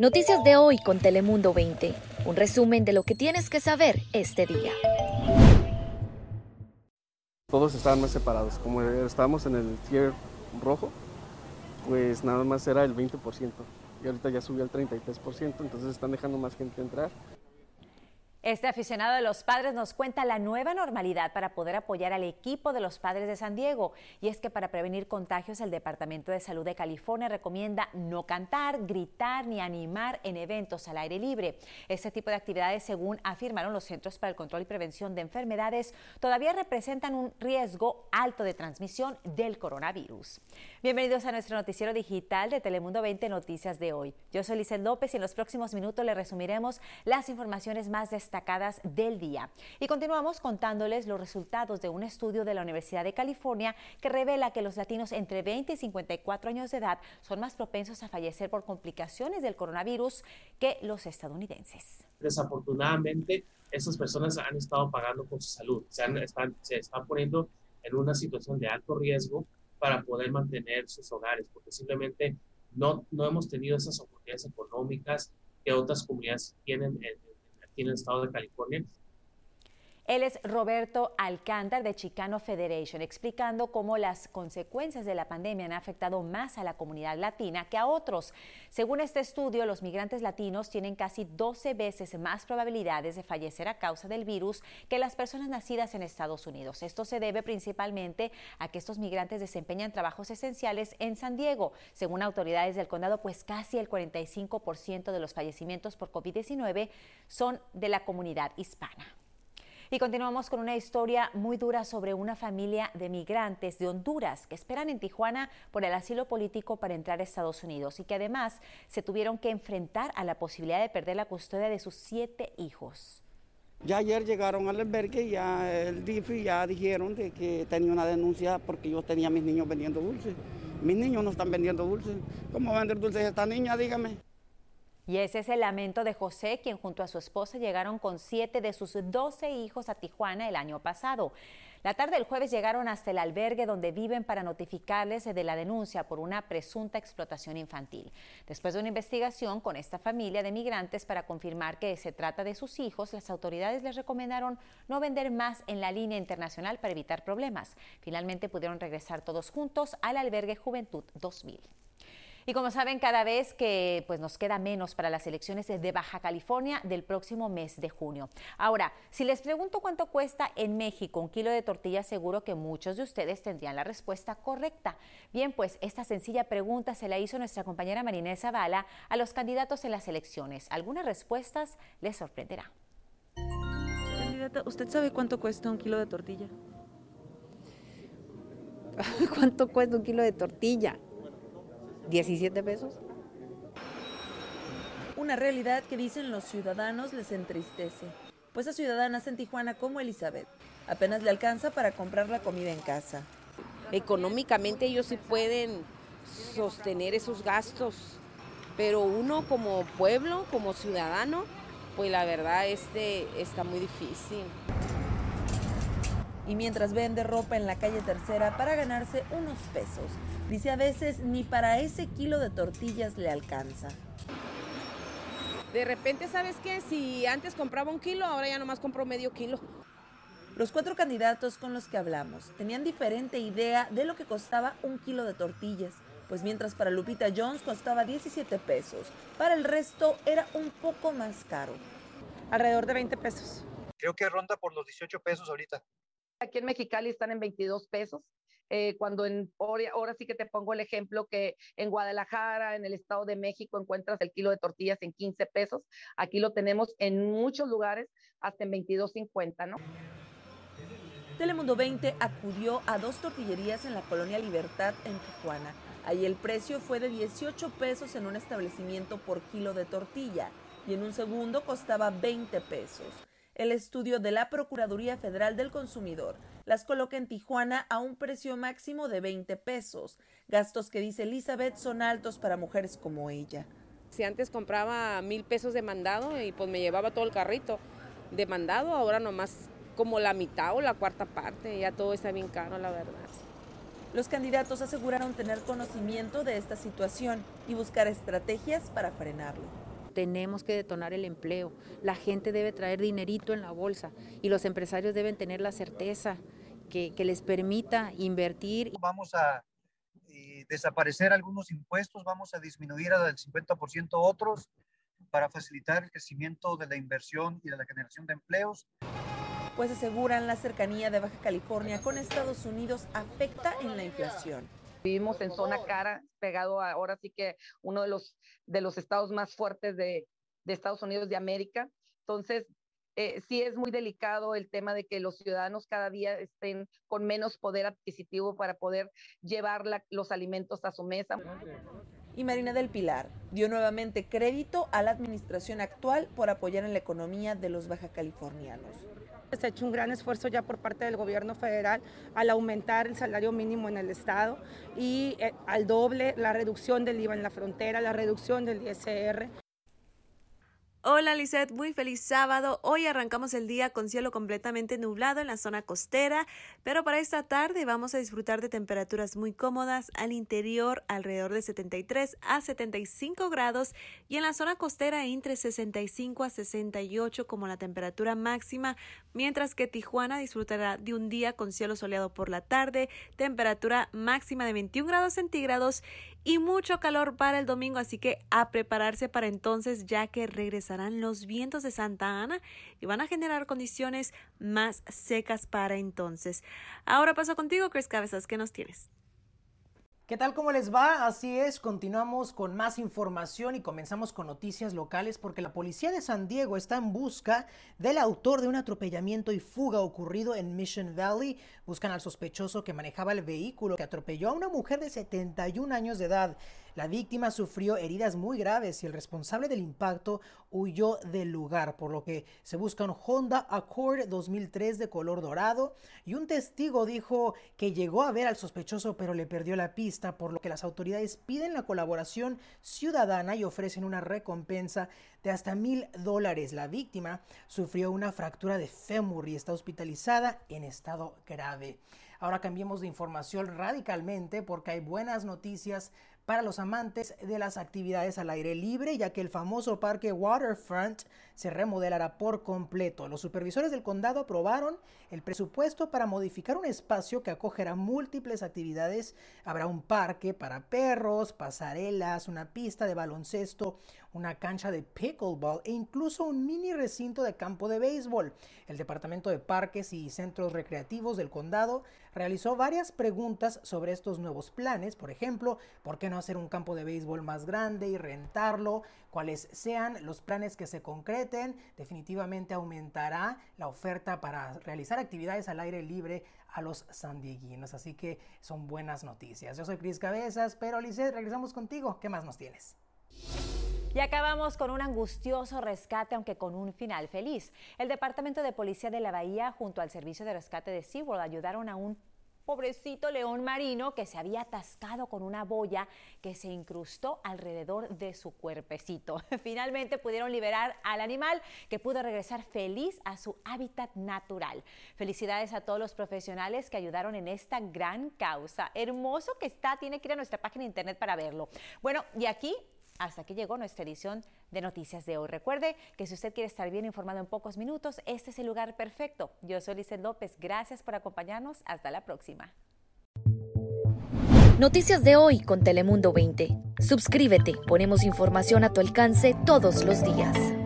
Noticias de hoy con Telemundo 20. Un resumen de lo que tienes que saber este día. Todos estaban más separados. Como estábamos en el tier rojo, pues nada más era el 20%. Y ahorita ya subió al 33%, entonces están dejando más gente entrar. Este aficionado de los padres nos cuenta la nueva normalidad para poder apoyar al equipo de los padres de San Diego. Y es que para prevenir contagios, el Departamento de Salud de California recomienda no cantar, gritar ni animar en eventos al aire libre. Este tipo de actividades, según afirmaron los Centros para el Control y Prevención de Enfermedades, todavía representan un riesgo alto de transmisión del coronavirus. Bienvenidos a nuestro noticiero digital de Telemundo 20 Noticias de hoy. Yo soy Lizeth López y en los próximos minutos le resumiremos las informaciones más destacadas destacadas del día. Y continuamos contándoles los resultados de un estudio de la Universidad de California que revela que los latinos entre 20 y 54 años de edad son más propensos a fallecer por complicaciones del coronavirus que los estadounidenses. Desafortunadamente, esas personas han estado pagando por su salud, se, están, se están poniendo en una situación de alto riesgo para poder mantener sus hogares, porque simplemente no, no hemos tenido esas oportunidades económicas que otras comunidades tienen en, aquí en el estado de California. Él es Roberto Alcántar de Chicano Federation, explicando cómo las consecuencias de la pandemia han afectado más a la comunidad latina que a otros. Según este estudio, los migrantes latinos tienen casi 12 veces más probabilidades de fallecer a causa del virus que las personas nacidas en Estados Unidos. Esto se debe principalmente a que estos migrantes desempeñan trabajos esenciales en San Diego. Según autoridades del condado, pues casi el 45% de los fallecimientos por COVID-19 son de la comunidad hispana. Y continuamos con una historia muy dura sobre una familia de migrantes de Honduras que esperan en Tijuana por el asilo político para entrar a Estados Unidos y que además se tuvieron que enfrentar a la posibilidad de perder la custodia de sus siete hijos. Ya ayer llegaron al albergue y ya el DIF ya dijeron de que tenía una denuncia porque yo tenía a mis niños vendiendo dulces. Mis niños no están vendiendo dulces. ¿Cómo vender dulces esta niña? Dígame. Y ese es el lamento de José, quien junto a su esposa llegaron con siete de sus doce hijos a Tijuana el año pasado. La tarde del jueves llegaron hasta el albergue donde viven para notificarles de la denuncia por una presunta explotación infantil. Después de una investigación con esta familia de migrantes para confirmar que se trata de sus hijos, las autoridades les recomendaron no vender más en la línea internacional para evitar problemas. Finalmente pudieron regresar todos juntos al albergue Juventud 2000. Y como saben, cada vez que pues, nos queda menos para las elecciones de Baja California del próximo mes de junio. Ahora, si les pregunto cuánto cuesta en México un kilo de tortilla, seguro que muchos de ustedes tendrían la respuesta correcta. Bien, pues esta sencilla pregunta se la hizo nuestra compañera Marinés Zavala a los candidatos en las elecciones. Algunas respuestas les sorprenderá. Candidata, ¿usted sabe cuánto cuesta un kilo de tortilla? ¿Cuánto cuesta un kilo de tortilla? 17 pesos. Una realidad que dicen los ciudadanos les entristece, pues a ciudadanas en Tijuana como Elizabeth apenas le alcanza para comprar la comida en casa. Económicamente ellos sí pueden sostener esos gastos, pero uno como pueblo, como ciudadano, pues la verdad este está muy difícil. Y mientras vende ropa en la calle Tercera para ganarse unos pesos, Dice a veces ni para ese kilo de tortillas le alcanza. De repente, ¿sabes qué? Si antes compraba un kilo, ahora ya nomás compro medio kilo. Los cuatro candidatos con los que hablamos tenían diferente idea de lo que costaba un kilo de tortillas, pues mientras para Lupita Jones costaba 17 pesos, para el resto era un poco más caro. Alrededor de 20 pesos. Creo que ronda por los 18 pesos ahorita. Aquí en Mexicali están en 22 pesos eh, cuando en, ahora, sí que te pongo el ejemplo que en Guadalajara, en el Estado de México, encuentras el kilo de tortillas en 15 pesos. Aquí lo tenemos en muchos lugares hasta en 22.50, ¿no? Telemundo 20 acudió a dos tortillerías en la colonia Libertad en Tijuana. Ahí el precio fue de 18 pesos en un establecimiento por kilo de tortilla y en un segundo costaba 20 pesos. El estudio de la Procuraduría Federal del Consumidor las coloca en Tijuana a un precio máximo de 20 pesos, gastos que dice Elizabeth son altos para mujeres como ella. Si antes compraba mil pesos de mandado y pues me llevaba todo el carrito de mandado, ahora nomás como la mitad o la cuarta parte, ya todo está bien caro, la verdad. Los candidatos aseguraron tener conocimiento de esta situación y buscar estrategias para frenarlo. Tenemos que detonar el empleo, la gente debe traer dinerito en la bolsa y los empresarios deben tener la certeza que, les permita invertir. Vamos a eh, desaparecer algunos impuestos, vamos a disminuir al 50% otros para facilitar el crecimiento de la inversión y de la generación de empleos pues aseguran la cercanía de Baja California con Estados Unidos afecta en la inflación. Vivimos en zona cara, pegado a, ahora sí que uno de los, de los estados más fuertes de, de Estados Unidos de América. Entonces, eh, sí es muy delicado el tema de que los ciudadanos cada día estén con menos poder adquisitivo para poder llevar los alimentos a su mesa. Y Marina del Pilar dio nuevamente crédito a la administración actual por apoyar en la economía de los baja californianos. Se ha hecho un gran esfuerzo ya por parte del gobierno federal al aumentar el salario mínimo en el estado y eh, al doble la reducción del IVA en la frontera, la reducción del ISR. Hola Lizeth, muy feliz sábado. Hoy arrancamos el día con cielo completamente nublado en la zona costera, pero para esta tarde vamos a disfrutar de temperaturas muy cómodas al interior alrededor de 73 a 75 grados y en la zona costera entre 65 a 68 como la temperatura máxima, mientras que Tijuana disfrutará de un día con cielo soleado por la tarde, temperatura máxima de 21 grados centígrados y mucho calor para el domingo, así que a prepararse para entonces ya que regresarán los vientos de Santa Ana y van a generar condiciones más secas para entonces. Ahora paso contigo, Chris Cabezas, ¿qué nos tienes? ¿Qué tal? ¿Cómo les va? Así es, continuamos con más información y comenzamos con noticias locales porque la policía de San Diego está en busca del autor de un atropellamiento y fuga ocurrido en Mission Valley. Buscan al sospechoso que manejaba el vehículo que atropelló a una mujer de 71 años de edad. La víctima sufrió heridas muy graves y el responsable del impacto huyó del lugar, por lo que se busca un Honda Accord 2003 de color dorado y un testigo dijo que llegó a ver al sospechoso pero le perdió la pista, por lo que las autoridades piden la colaboración ciudadana y ofrecen una recompensa de hasta mil dólares. La víctima sufrió una fractura de fémur y está hospitalizada en estado grave. Ahora cambiemos de información radicalmente porque hay buenas noticias para los amantes de las actividades al aire libre, ya que el famoso parque Waterfront se remodelará por completo. Los supervisores del condado aprobaron el presupuesto para modificar un espacio que acogerá múltiples actividades. Habrá un parque para perros, pasarelas, una pista de baloncesto, una cancha de pickleball e incluso un mini recinto de campo de béisbol. El Departamento de Parques y Centros Recreativos del condado realizó varias preguntas sobre estos nuevos planes, por ejemplo, ¿por qué no hacer un campo de béisbol más grande y rentarlo? Cuáles sean los planes que se concreten, definitivamente aumentará la oferta para realizar actividades al aire libre a los sandieguinos. Así que son buenas noticias. Yo soy Cris Cabezas, pero Alice, regresamos contigo. ¿Qué más nos tienes? Y acabamos con un angustioso rescate, aunque con un final feliz. El Departamento de Policía de la Bahía, junto al Servicio de Rescate de SeaWorld, ayudaron a un pobrecito león marino que se había atascado con una boya que se incrustó alrededor de su cuerpecito. Finalmente pudieron liberar al animal que pudo regresar feliz a su hábitat natural. Felicidades a todos los profesionales que ayudaron en esta gran causa. Hermoso que está, tiene que ir a nuestra página de internet para verlo. Bueno, y aquí hasta aquí llegó nuestra edición de Noticias de hoy. Recuerde que si usted quiere estar bien informado en pocos minutos, este es el lugar perfecto. Yo soy Lizeth López. Gracias por acompañarnos. Hasta la próxima. Noticias de hoy con Telemundo 20. Suscríbete. Ponemos información a tu alcance todos los días.